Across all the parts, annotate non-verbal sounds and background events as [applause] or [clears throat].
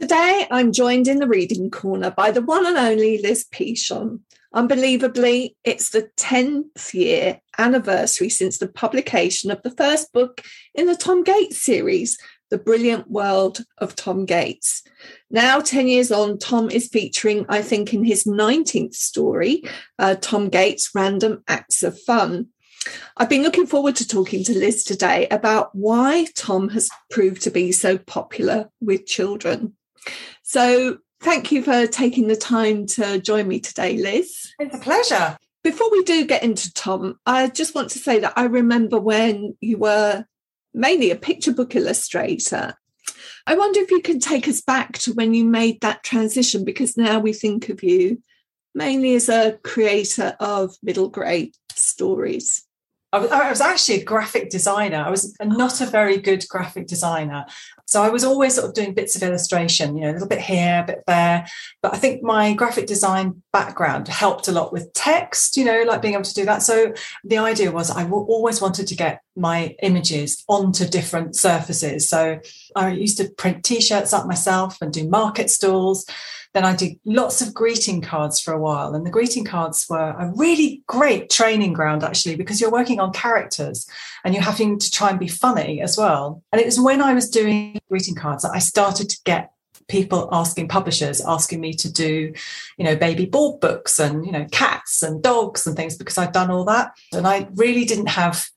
Today, I'm joined in the reading corner by the one and only Liz Pichon. Unbelievably, it's the 10th year anniversary since the publication of the first book in the Tom Gates series, The Brilliant World of Tom Gates. Now, 10 years on, Tom is featuring, I think, in his 19th story, uh, Tom Gates' Random Acts of Fun. I've been looking forward to talking to Liz today about why Tom has proved to be so popular with children. So thank you for taking the time to join me today, Liz. It's a pleasure. Before we do get into Tom, I just want to say that I remember when you were mainly a picture book illustrator. I wonder if you can take us back to when you made that transition, because now we think of you mainly as a creator of middle grade stories. I was, I was, actually a graphic designer. I was not a very good graphic designer. So I was always sort of doing bits of illustration, you know, a little bit here, a bit there. But I think my graphic design background helped a lot with text, you know, like being able to do that. So the idea was I always wanted to get my images onto different surfaces. So I used to print t shirts up myself and do market stalls. Then I did lots of greeting cards for a while. And the greeting cards were a really great training ground, actually, because you're working on characters and you're having to try and be funny as well. And it was when I was doing greeting cards that I started to get people asking publishers asking me to do you know baby board books and you know cats and dogs and things because i'd done all that and i really didn't have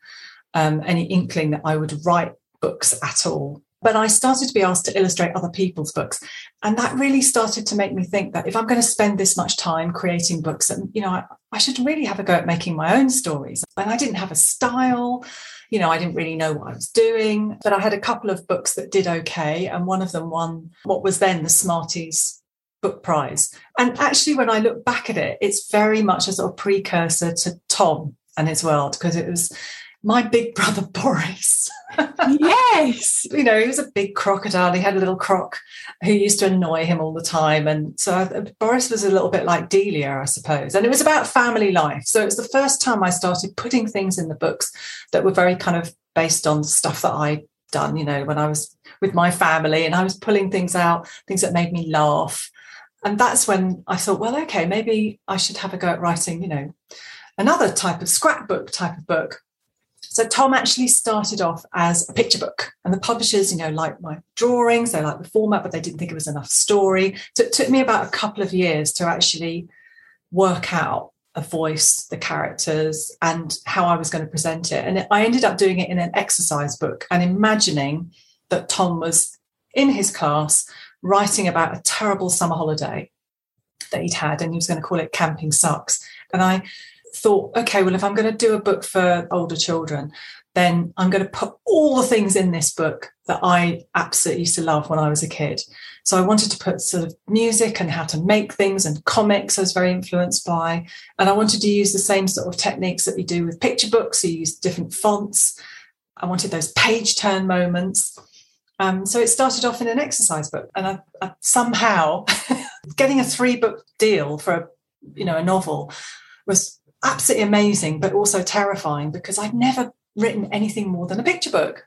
um, any inkling that i would write books at all but I started to be asked to illustrate other people's books. And that really started to make me think that if I'm going to spend this much time creating books, and you know, I, I should really have a go at making my own stories. And I didn't have a style, you know, I didn't really know what I was doing. But I had a couple of books that did okay. And one of them won what was then the Smarties book prize. And actually, when I look back at it, it's very much a sort of precursor to Tom and his world because it was my big brother [laughs] Boris. yes. [laughs] you know, he was a big crocodile. He had a little croc who used to annoy him all the time. And so I, Boris was a little bit like Delia, I suppose. And it was about family life. So it was the first time I started putting things in the books that were very kind of based on stuff that I'd done, you know, when I was with my family and I was pulling things out, things that made me laugh. And that's when I thought, well, okay, maybe I should have a go at writing, you know, another type of scrapbook type of book so Tom actually started off as a picture book, and the publishers, you know, liked my drawings, they liked the format, but they didn't think it was enough story. So it took me about a couple of years to actually work out a voice, the characters, and how I was going to present it. And I ended up doing it in an exercise book and imagining that Tom was in his class writing about a terrible summer holiday that he'd had, and he was going to call it Camping Sucks. And I thought, okay, well, if I'm going to do a book for older children, then I'm going to put all the things in this book that I absolutely used to love when I was a kid. So I wanted to put sort of music and how to make things and comics I was very influenced by. And I wanted to use the same sort of techniques that we do with picture books. So you use different fonts. I wanted those page turn moments. Um, so it started off in an exercise book, and I, I somehow [laughs] getting a three book deal for a, you know a novel was absolutely amazing, but also terrifying because I'd never written anything more than a picture book.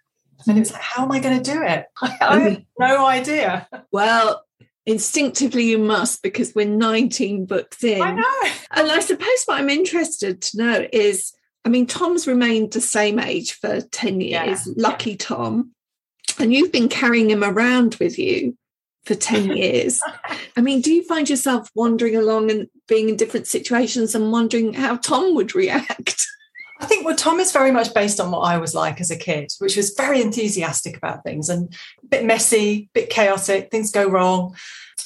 And it's like, how am I going to do it? [laughs] I, I have mm. no idea. Well, instinctively you must because we're 19 books in. I know. And I suppose what I'm interested to know is I mean, Tom's remained the same age for 10 years, yeah. lucky. Tom. And you've been carrying him around with you for 10 years. I mean, do you find yourself wandering along and being in different situations and wondering how Tom would react? [laughs] I think well, Tom is very much based on what I was like as a kid, which was very enthusiastic about things and a bit messy, a bit chaotic, things go wrong.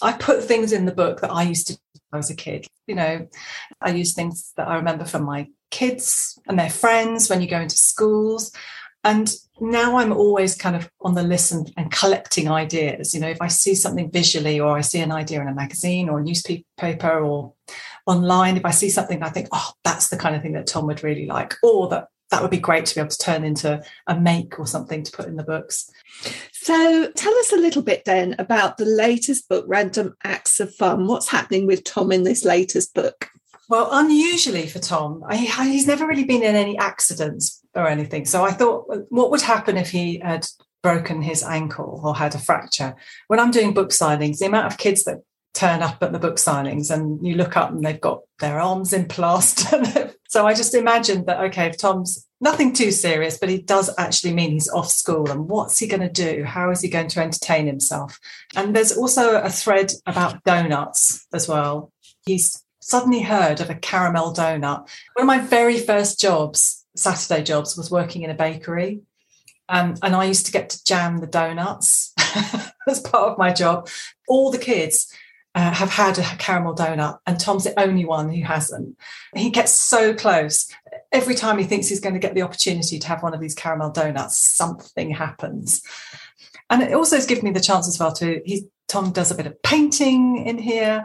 I put things in the book that I used to I was a kid. You know, I use things that I remember from my kids and their friends when you go into schools. And now I'm always kind of on the listen and collecting ideas. You know, if I see something visually or I see an idea in a magazine or a newspaper or online, if I see something, I think, oh, that's the kind of thing that Tom would really like, or that that would be great to be able to turn into a make or something to put in the books. So tell us a little bit then about the latest book, Random Acts of Fun. What's happening with Tom in this latest book? Well, unusually for Tom, I, he's never really been in any accidents or anything. So I thought, what would happen if he had broken his ankle or had a fracture. When I'm doing book signings, the amount of kids that turn up at the book signings and you look up and they've got their arms in plaster. [laughs] so I just imagined that, okay, if Tom's nothing too serious, but he does actually mean he's off school and what's he going to do? How is he going to entertain himself? And there's also a thread about donuts as well. He's suddenly heard of a caramel donut. One of my very first jobs, Saturday jobs, was working in a bakery. Um, and I used to get to jam the donuts [laughs] as part of my job. All the kids uh, have had a caramel donut, and Tom's the only one who hasn't. He gets so close. Every time he thinks he's going to get the opportunity to have one of these caramel donuts, something happens. And it also has given me the chance as well to, he, Tom does a bit of painting in here.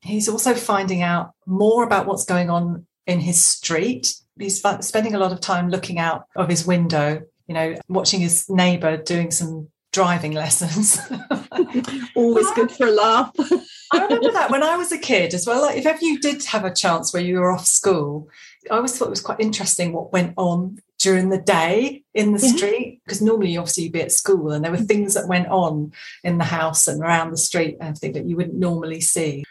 He's also finding out more about what's going on in his street. He's spending a lot of time looking out of his window, you know, watching his neighbor doing some driving [laughs] lessons. [laughs] Always good for a laugh. [laughs] I remember that when I was a kid as well. Like if ever you did have a chance where you were off school, I always thought it was quite interesting what went on during the day in the yeah. street because normally obviously you'd be at school and there were things that went on in the house and around the street and everything that you wouldn't normally see.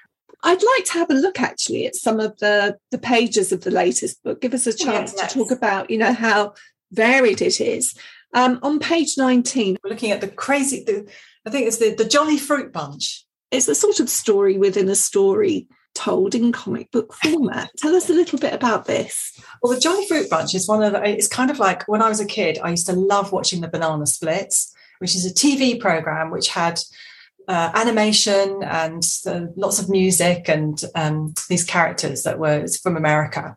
I'd like to have a look actually at some of the the pages of the latest book. Give us a chance yeah, to talk about, you know, how varied it is. Um, on page 19, we're looking at the crazy, the, I think it's the, the Jolly Fruit Bunch. It's a sort of story within a story told in comic book format. Tell us a little bit about this. Well, the Jolly Fruit Bunch is one of the, it's kind of like when I was a kid, I used to love watching the Banana Splits, which is a TV program which had uh, animation and lots of music and um, these characters that were from America.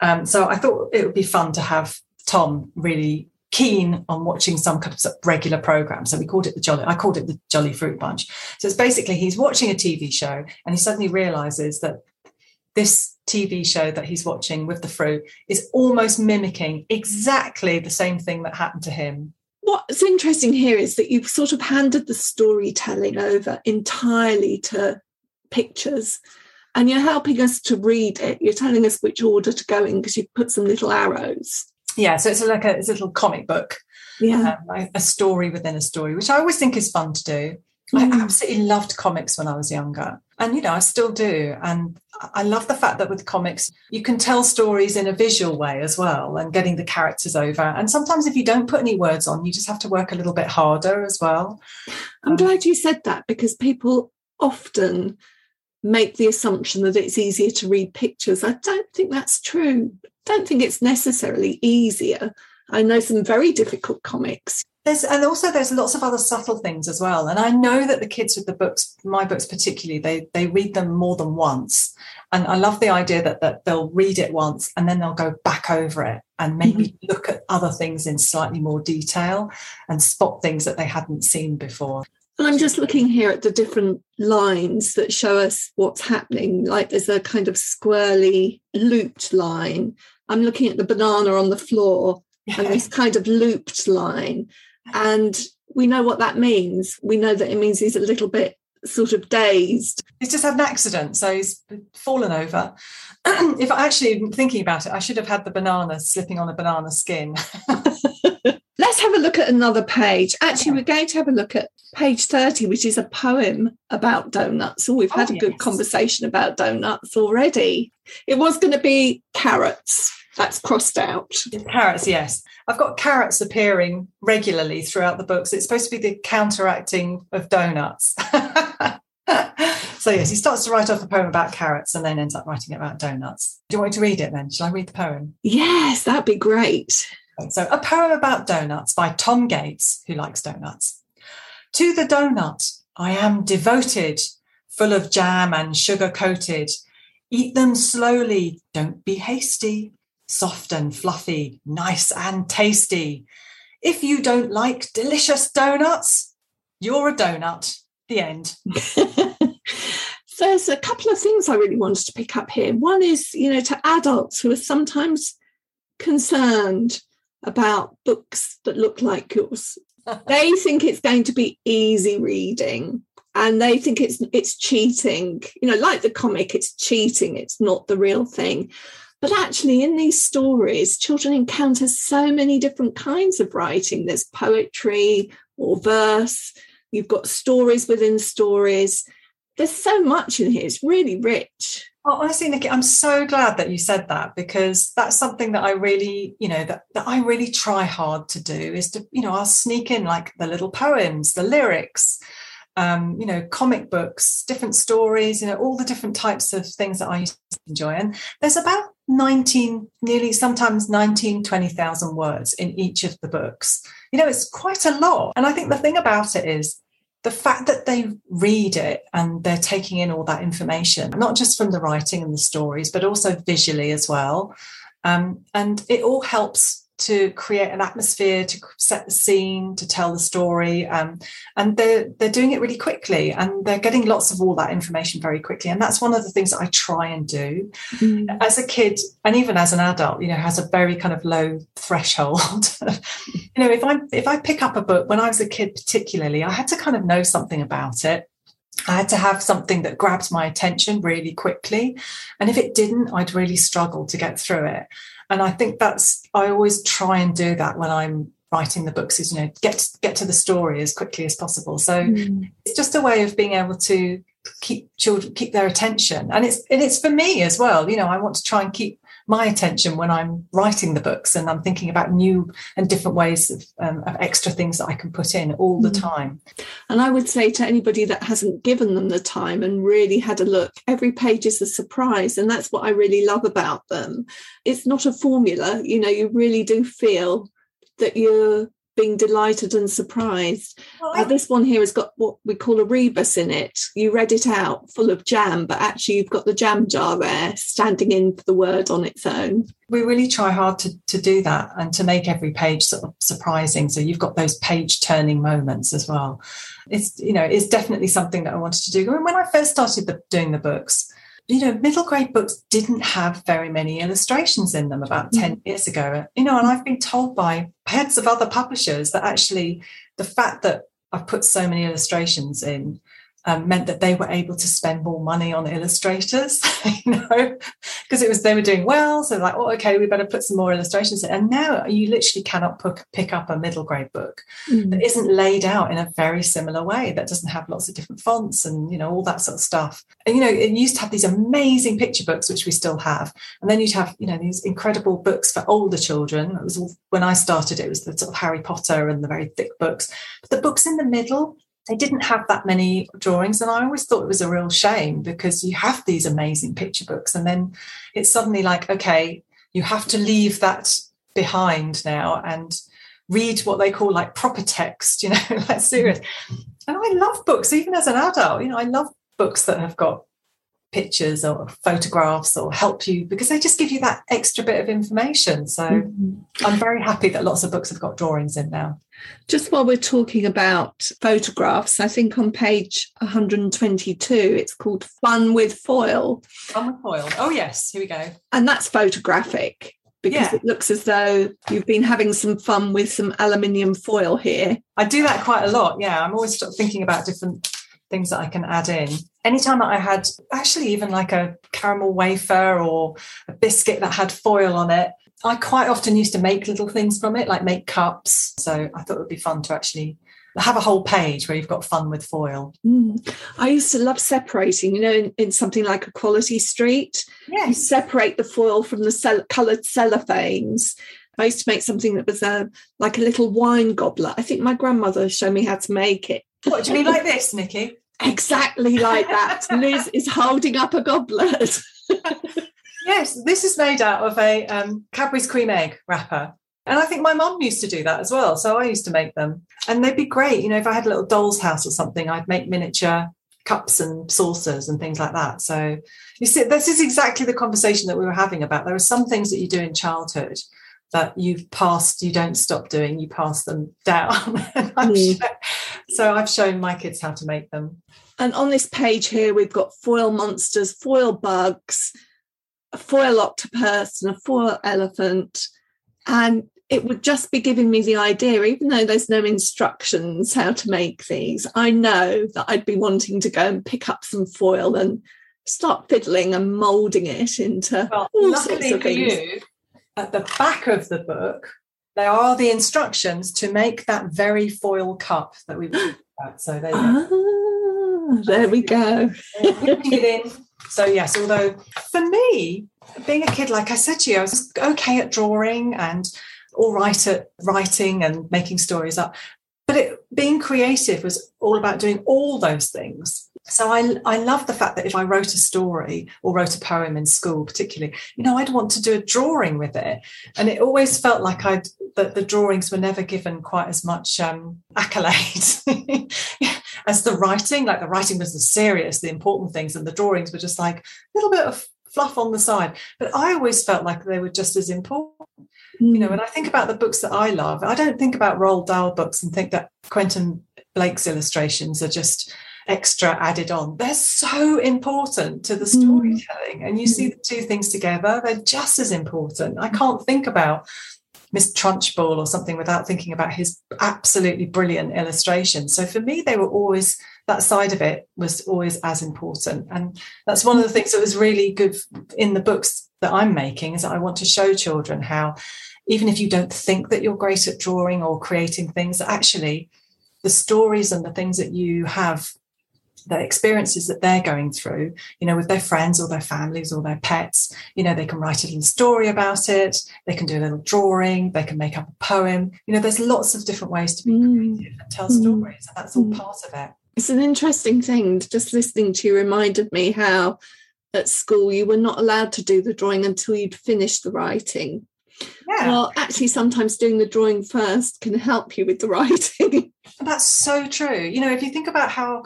Um, so I thought it would be fun to have Tom really keen on watching some kind of regular program. So we called it the Jolly, I called it the Jolly Fruit Bunch. So it's basically he's watching a TV show and he suddenly realizes that this TV show that he's watching with the fruit is almost mimicking exactly the same thing that happened to him. What's interesting here is that you've sort of handed the storytelling over entirely to pictures and you're helping us to read it. You're telling us which order to go in because you've put some little arrows yeah, so it's like a, it's a little comic book, yeah, um, a story within a story, which I always think is fun to do. Mm. I absolutely loved comics when I was younger. And, you know, I still do. And I love the fact that with comics, you can tell stories in a visual way as well and getting the characters over. And sometimes if you don't put any words on, you just have to work a little bit harder as well. I'm um, glad you said that because people often make the assumption that it's easier to read pictures. I don't think that's true don't think it's necessarily easier. I know some very difficult comics. There's, and also there's lots of other subtle things as well. And I know that the kids with the books, my books particularly, they they read them more than once. And I love the idea that that they'll read it once and then they'll go back over it and maybe mm-hmm. look at other things in slightly more detail and spot things that they hadn't seen before. And I'm just looking here at the different lines that show us what's happening. Like there's a kind of squirrely looped line. I'm looking at the banana on the floor and [laughs] this kind of looped line. And we know what that means. We know that it means he's a little bit sort of dazed. He's just had an accident, so he's fallen over. [clears throat] if I actually thinking about it, I should have had the banana slipping on a banana skin. [laughs] Let's have a look at another page. Actually, we're going to have a look at page 30, which is a poem about donuts. So we've had oh, a good conversation about donuts already. It was going to be carrots. That's crossed out. Carrots, yes. I've got carrots appearing regularly throughout the books. It's supposed to be the counteracting of donuts. [laughs] so yes, he starts to write off a poem about carrots and then ends up writing it about donuts. Do you want me to read it then? Shall I read the poem? Yes, that'd be great. So, a poem about donuts by Tom Gates, who likes donuts. To the donut, I am devoted, full of jam and sugar coated. Eat them slowly, don't be hasty. Soft and fluffy, nice and tasty. If you don't like delicious donuts, you're a donut. The end. [laughs] There's a couple of things I really wanted to pick up here. One is, you know, to adults who are sometimes concerned about books that look like yours [laughs] they think it's going to be easy reading and they think it's it's cheating you know like the comic it's cheating it's not the real thing But actually, in these stories, children encounter so many different kinds of writing. There's poetry or verse, you've got stories within stories. There's so much in here, it's really rich. Oh, honestly, Nikki, I'm so glad that you said that because that's something that I really, you know, that, that I really try hard to do is to, you know, I'll sneak in like the little poems, the lyrics, um, you know, comic books, different stories, you know, all the different types of things that I enjoy. And there's about 19, nearly sometimes 19, 20,000 words in each of the books. You know, it's quite a lot. And I think the thing about it is the fact that they read it and they're taking in all that information, not just from the writing and the stories, but also visually as well. Um, and it all helps to create an atmosphere, to set the scene, to tell the story. Um, and they're, they're doing it really quickly and they're getting lots of all that information very quickly. And that's one of the things that I try and do. Mm. As a kid, and even as an adult, you know, has a very kind of low threshold. [laughs] you know, if I if I pick up a book when I was a kid, particularly, I had to kind of know something about it. I had to have something that grabbed my attention really quickly. And if it didn't, I'd really struggle to get through it and I think that's I always try and do that when I'm writing the books is you know get get to the story as quickly as possible. So mm. it's just a way of being able to keep children keep their attention, and it's and it's for me as well. You know, I want to try and keep my attention when I'm writing the books and I'm thinking about new and different ways of, um, of extra things that I can put in all the mm. time. And I would say to anybody that hasn't given them the time and really had a look, every page is a surprise. And that's what I really love about them. It's not a formula, you know, you really do feel that you're being delighted and surprised. Uh, this one here has got what we call a rebus in it. You read it out full of jam, but actually you've got the jam jar there standing in for the word on its own. We really try hard to, to do that and to make every page sort of surprising. So you've got those page turning moments as well. It's, you know, it's definitely something that I wanted to do. When I first started the, doing the books, you know, middle grade books didn't have very many illustrations in them about mm. 10 years ago. You know, and I've been told by heads of other publishers that actually the fact that I've put so many illustrations in um, meant that they were able to spend more money on illustrators, [laughs] you know, because it was they were doing well. So like, oh, okay, we better put some more illustrations in. And now you literally cannot put, pick up a middle grade book mm. that isn't laid out in a very similar way. That doesn't have lots of different fonts and you know all that sort of stuff. And you know, it used to have these amazing picture books, which we still have, and then you'd have you know these incredible books for older children. It was all, when I started, it was the sort of Harry Potter and the very thick books. But the books in the middle they didn't have that many drawings. And I always thought it was a real shame because you have these amazing picture books. And then it's suddenly like, okay, you have to leave that behind now and read what they call like proper text, you know, [laughs] like serious. Mm-hmm. And I love books, even as an adult, you know, I love books that have got pictures or photographs or help you because they just give you that extra bit of information. So mm-hmm. I'm very happy that lots of books have got drawings in now. Just while we're talking about photographs, I think on page 122 it's called Fun with Foil. Fun with Foil. Oh, yes, here we go. And that's photographic because yeah. it looks as though you've been having some fun with some aluminium foil here. I do that quite a lot. Yeah, I'm always thinking about different things that I can add in. Anytime that I had actually even like a caramel wafer or a biscuit that had foil on it, I quite often used to make little things from it, like make cups. So I thought it would be fun to actually have a whole page where you've got fun with foil. Mm. I used to love separating, you know, in, in something like a quality Street. Yes. You separate the foil from the cell- coloured cellophanes. I used to make something that was a, like a little wine goblet. I think my grandmother showed me how to make it. What do you mean [laughs] like this, Nikki? Exactly like that. [laughs] Liz is holding up a goblet. [laughs] yes, this is made out of a um, Cadbury's cream egg wrapper. And I think my mum used to do that as well. So I used to make them. And they'd be great. You know, if I had a little doll's house or something, I'd make miniature cups and saucers and things like that. So you see, this is exactly the conversation that we were having about. There are some things that you do in childhood that you've passed, you don't stop doing, you pass them [laughs] down. mm. So I've shown my kids how to make them. And on this page here, we've got foil monsters, foil bugs, a foil octopus, and a foil elephant. And it would just be giving me the idea, even though there's no instructions how to make these, I know that I'd be wanting to go and pick up some foil and start fiddling and molding it into well, all sorts of things. you, at the back of the book, there are the instructions to make that very foil cup that we talked [gasps] about. So there you go. Ah, there we go. So yes, although for me, being a kid, like I said to you, I was okay at drawing and all right at writing and making stories up. But it, being creative was all about doing all those things. So I, I love the fact that if I wrote a story or wrote a poem in school, particularly, you know, I'd want to do a drawing with it. And it always felt like I'd that the drawings were never given quite as much um, accolades [laughs] as the writing. Like the writing was the serious, the important things, and the drawings were just like a little bit of fluff on the side. But I always felt like they were just as important. You know, Mm. when I think about the books that I love, I don't think about Roald Dahl books and think that Quentin Blake's illustrations are just extra added on. They're so important to the Mm. storytelling. And you see the two things together, they're just as important. I can't think about Miss Trunchbull or something without thinking about his absolutely brilliant illustrations. So for me, they were always that side of it was always as important. And that's one of the things that was really good in the books that I'm making is that I want to show children how even if you don't think that you're great at drawing or creating things, actually the stories and the things that you have the experiences that they're going through, you know, with their friends or their families or their pets, you know, they can write a little story about it, they can do a little drawing, they can make up a poem. You know, there's lots of different ways to be Mm. creative and tell Mm. stories, and that's all Mm. part of it. It's an interesting thing. Just listening to you reminded me how at school you were not allowed to do the drawing until you'd finished the writing. Yeah, Well, actually, sometimes doing the drawing first can help you with the [laughs] writing. that's so true. You know, if you think about how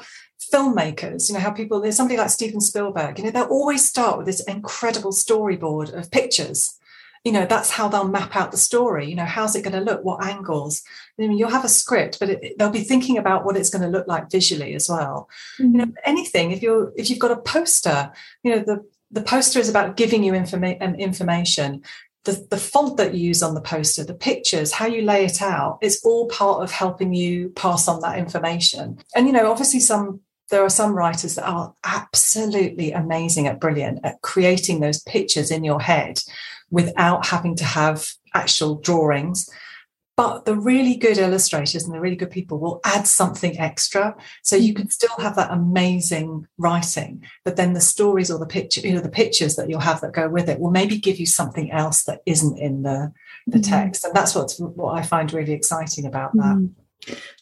filmmakers, you know, how people, there's somebody like Steven Spielberg, you know, they'll always start with this incredible storyboard of pictures. You know, that's how they'll map out the story. You know, how's it going to look? What angles? I mean, you'll have a script, but it, they'll be thinking about what it's going to look like visually as well. You know, anything. If you're if you've got a poster, you know, the the poster is about giving you informa- um, information. The, the font that you use on the poster, the pictures, how you lay it out, it's all part of helping you pass on that information. And you know, obviously, some there are some writers that are absolutely amazing at brilliant at creating those pictures in your head without having to have actual drawings. But the really good illustrators and the really good people will add something extra. So you can still have that amazing writing, but then the stories or the picture, you know, the pictures that you'll have that go with it will maybe give you something else that isn't in the, the Mhm. text. And that's what's what I find really exciting about that. Mm.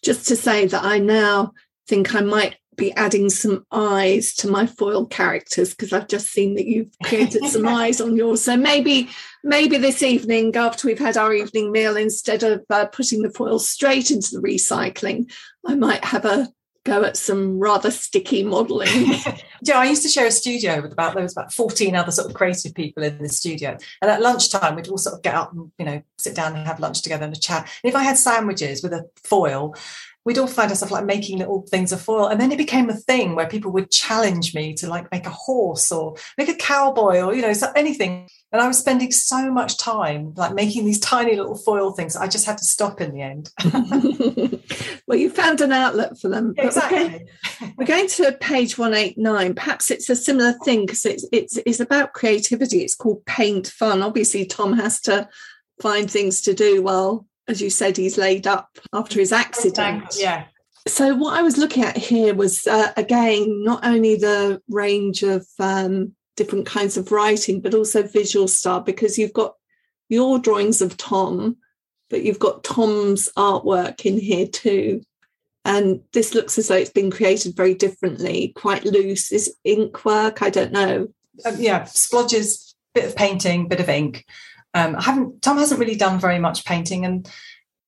Just to say that I now think I might be adding some eyes to my foil characters because I've just seen that you've created some [laughs] eyes on yours. So maybe, maybe this evening, after we've had our evening meal, instead of uh, putting the foil straight into the recycling, I might have a go at some rather sticky modelling. [laughs] Yeah, I used to share a studio with about there was about 14 other sort of creative people in the studio. And at lunchtime we'd all sort of get up and, you know, sit down and have lunch together and a chat. And if I had sandwiches with a foil, we'd all find ourselves like making little things of foil. And then it became a thing where people would challenge me to like make a horse or make a cowboy or, you know, so anything. And I was spending so much time like making these tiny little foil things. I just had to stop in the end. [laughs] well, you found an outlet for them. But we're going- exactly. We're going to page 189. Perhaps it's a similar thing because it's, it's, it's about creativity. It's called Paint Fun. Obviously, Tom has to find things to do while, as you said, he's laid up after his accident. Yeah. So, what I was looking at here was, uh, again, not only the range of um, different kinds of writing, but also visual style, because you've got your drawings of Tom, but you've got Tom's artwork in here too. And this looks as though it's been created very differently, quite loose. Is ink work? I don't know. um, yeah, splodges, bit of painting, bit of ink. Um, I haven't. Tom hasn't really done very much painting, and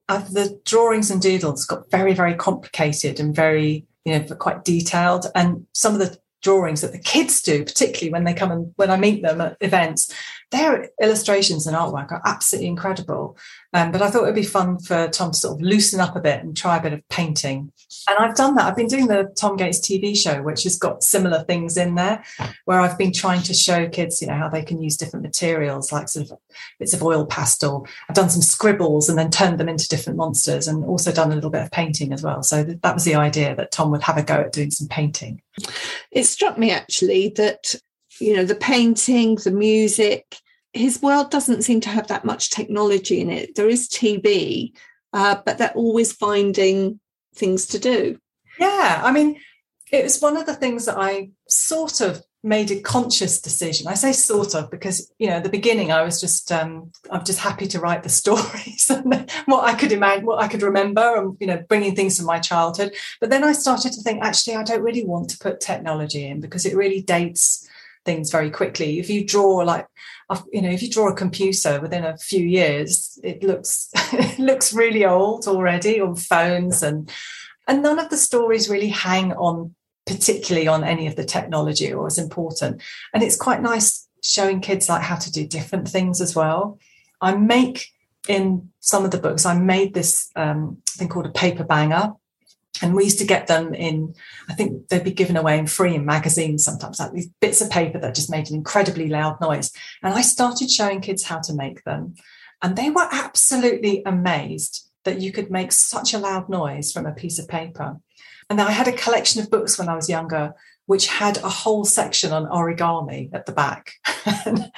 uh, the drawings and doodles got very, very complicated and very, you know, quite detailed. And some of the drawings that the kids do, particularly when they come and when I meet them at events, their illustrations and artwork are absolutely incredible. Um, but I thought it'd be fun for Tom to sort of loosen up a bit and try a bit of painting. And I've done that. I've been doing the Tom Gates TV show, which has got similar things in there, where I've been trying to show kids, you know, how they can use different materials, like sort of bits of oil pastel. I've done some scribbles and then turned them into different monsters, and also done a little bit of painting as well. So that was the idea that Tom would have a go at doing some painting. it struck me actually that, you know, the painting, the music, his world doesn't seem to have that much technology in it. There is TV, uh, but they're always finding things to do. Yeah, I mean, it was one of the things that I sort of made a conscious decision. I say sort of because you know, the beginning I was just um, I'm just happy to write the [laughs] stories and what I could imagine, what I could remember, and you know, bringing things from my childhood. But then I started to think, actually, I don't really want to put technology in because it really dates things very quickly. If you draw like you know, if you draw a computer within a few years, it looks [laughs] it looks really old already on phones and and none of the stories really hang on particularly on any of the technology or is important. And it's quite nice showing kids like how to do different things as well. I make in some of the books, I made this um, thing called a paper banger. And we used to get them in, I think they'd be given away in free in magazines sometimes, like these bits of paper that just made an incredibly loud noise. And I started showing kids how to make them. And they were absolutely amazed that you could make such a loud noise from a piece of paper. And I had a collection of books when I was younger, which had a whole section on origami at the back. [laughs]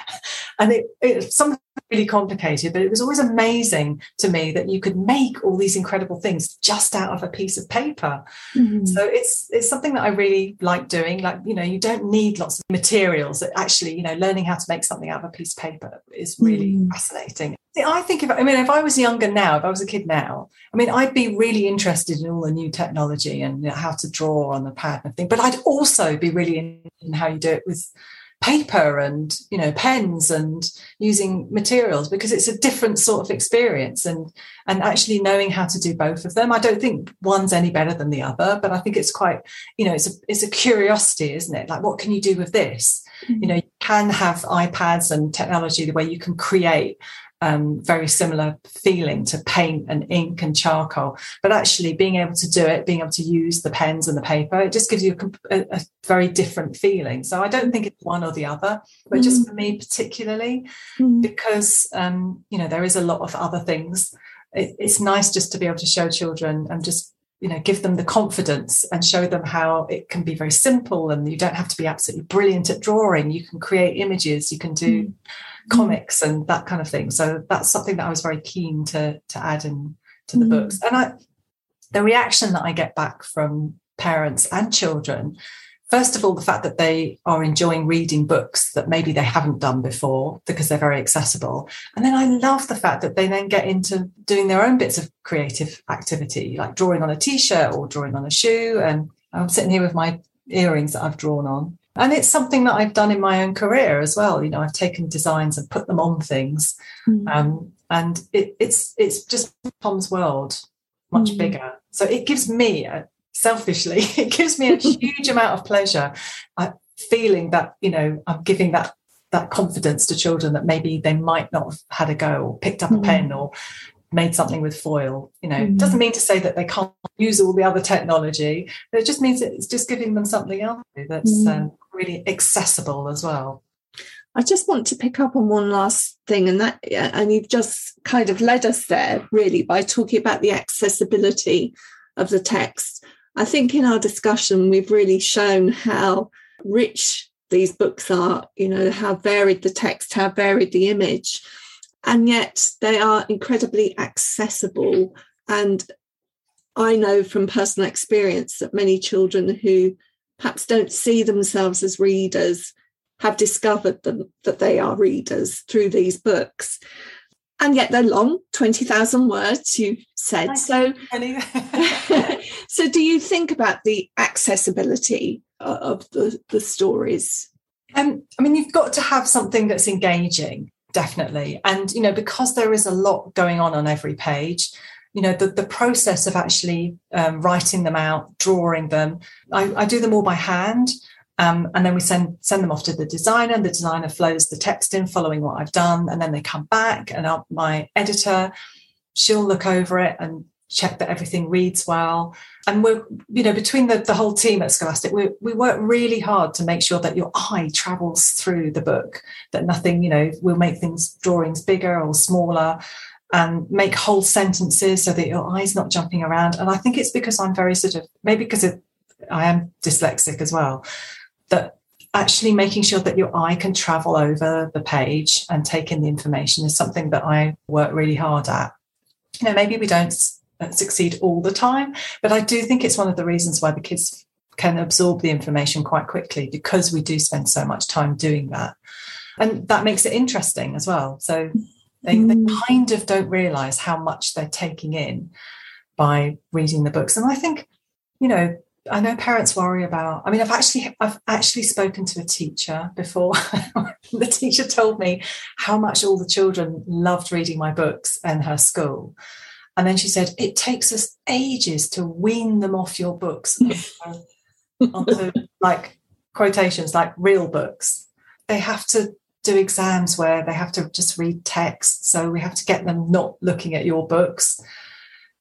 and it, it something really complicated, but it was always amazing to me that you could make all these incredible things just out of a piece of paper. Mm-hmm. So it's it's something that I really like doing. Like, you know, you don't need lots of materials. That actually, you know, learning how to make something out of a piece of paper is really mm-hmm. fascinating. I think if I mean if I was younger now, if I was a kid now, I mean I'd be really interested in all the new technology and you know, how to draw on the pad and thing. But I'd also be really interested in how you do it with paper and you know pens and using materials because it's a different sort of experience and and actually knowing how to do both of them. I don't think one's any better than the other but i think it's quite you know it's a it's a curiosity isn't it? Like what can you do with this? Mm-hmm. you know you can have ipads and technology the way you can create um, very similar feeling to paint and ink and charcoal. But actually, being able to do it, being able to use the pens and the paper, it just gives you a, a very different feeling. So I don't think it's one or the other, but mm. just for me particularly, mm. because um, you know there is a lot of other things. It, it's nice just to be able to show children and just you know give them the confidence and show them how it can be very simple and you don't have to be absolutely brilliant at drawing you can create images you can do mm. Mm-hmm. comics and that kind of thing. So that's something that I was very keen to to add in to the mm. books. And I the reaction that I get back from parents and children, first of all, the fact that they are enjoying reading books that maybe they haven't done before because they're very accessible. And then I love the fact that they then get into doing their own bits of creative activity, like drawing on a t-shirt or drawing on a shoe. And I'm sitting here with my earrings that I've drawn on and it's something that I've done in my own career as well. You know, I've taken designs and put them on things, mm. um, and it, it's it's just Tom's world much mm. bigger. So it gives me, a, selfishly, [laughs] it gives me a [laughs] huge amount of pleasure, uh, feeling that you know I'm giving that that confidence to children that maybe they might not have had a go or picked up mm. a pen or made something with foil. You know, mm-hmm. doesn't mean to say that they can't use all the other technology. It just means it's just giving them something else that's mm-hmm. um, really accessible as well. I just want to pick up on one last thing, and that, and you've just kind of led us there really by talking about the accessibility of the text. I think in our discussion, we've really shown how rich these books are, you know, how varied the text, how varied the image and yet they are incredibly accessible. And I know from personal experience that many children who perhaps don't see themselves as readers have discovered them, that they are readers through these books. And yet they're long, 20,000 words, you said. So, [laughs] [laughs] so do you think about the accessibility of the, the stories? Um, I mean, you've got to have something that's engaging definitely. And, you know, because there is a lot going on on every page, you know, the, the process of actually um, writing them out, drawing them, I, I do them all by hand. Um, and then we send send them off to the designer the designer flows the text in following what I've done. And then they come back and my editor, she'll look over it and check that everything reads well. And we're, you know, between the, the whole team at Scholastic, we, we work really hard to make sure that your eye travels through the book, that nothing, you know, we'll make things, drawings bigger or smaller and make whole sentences so that your eye's not jumping around. And I think it's because I'm very sort of, maybe because I am dyslexic as well. that actually making sure that your eye can travel over the page and take in the information is something that I work really hard at. You know, maybe we don't succeed all the time, but I do think it's one of the reasons why the kids can absorb the information quite quickly because we do spend so much time doing that. And that makes it interesting as well. So they, mm. they kind of don't realize how much they're taking in by reading the books. And I think, you know, I know parents worry about. I mean, I've actually I've actually spoken to a teacher before. [laughs] the teacher told me how much all the children loved reading my books in her school. And then she said, it takes us ages to wean them off your books [laughs] onto, onto like quotations, like real books. They have to do exams where they have to just read text. So we have to get them not looking at your books.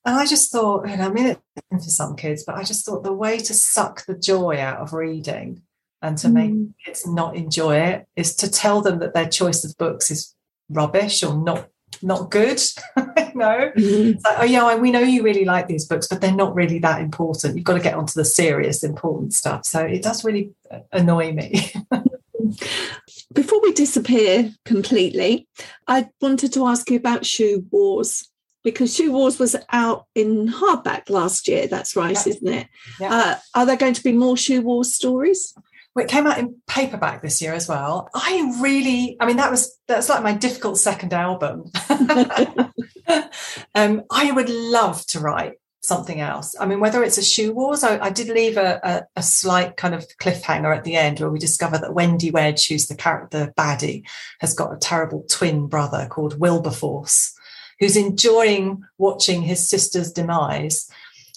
And I just thought, know, I mean, it's for some kids, but I just thought the way to suck the joy out of reading and to mm. make kids not enjoy it is to tell them that their choice of books is rubbish or not not good. [laughs] no, mm-hmm. like, oh yeah, we know you really like these books, but they're not really that important. You've got to get onto the serious, important stuff. So it does really annoy me. [laughs] Before we disappear completely, I wanted to ask you about Shoe Wars because Shoe Wars was out in hardback last year. That's right, yeah. isn't it? Yeah. Uh, are there going to be more Shoe Wars stories? Well, it came out in paperback this year as well. I really, I mean, that was that's like my difficult second album. [laughs] [laughs] um, I would love to write something else. I mean, whether it's a shoe wars, I, I did leave a, a, a, slight kind of cliffhanger at the end where we discover that Wendy Wedge, who's the character, the baddie, has got a terrible twin brother called Wilberforce who's enjoying watching his sister's demise.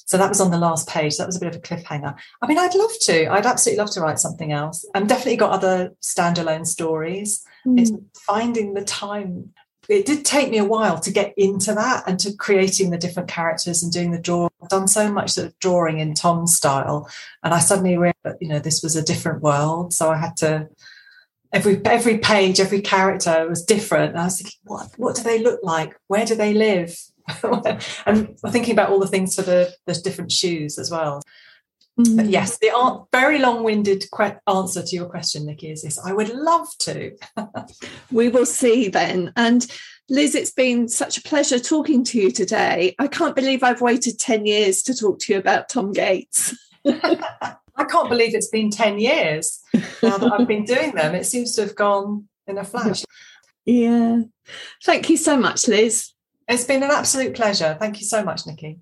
So that was on the last page. That was a bit of a cliffhanger. I mean, I'd love to. I'd absolutely love to write something else. I've definitely got other standalone stories. Mm. It's finding the time. It did take me a while to get into that and to creating the different characters and doing the draw. I've done so much sort of drawing in Tom's style, and I suddenly realized that you know this was a different world. So I had to every every page, every character was different. And I was thinking, what what do they look like? Where do they live? [laughs] and thinking about all the things for the, the different shoes as well. Mm. But yes, the very long-winded answer to your question, Nikki, is this: I would love to. we will see then. And Liz, it's been such a pleasure talking to you today. I can't believe I've waited ten years to talk to you about Tom Gates. [laughs] I can't believe it's been 10 years now that I've been doing them. It seems to have gone in a flash. Yeah. Thank you so much, Liz. It's been an absolute pleasure. Thank you so much, Nikki.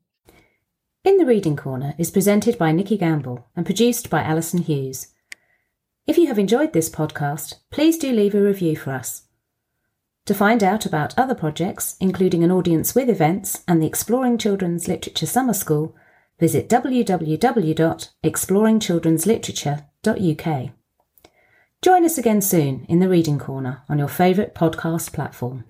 In the Reading Corner is presented by Nikki Gamble and produced by Alison Hughes. If you have enjoyed this podcast, please do leave a review for us. To find out about other projects, including an audience with events and the Exploring Children's Literature Summer School, visit www.exploringchildrensliterature.uk. Join us again soon in the Reading Corner on your favourite podcast platform.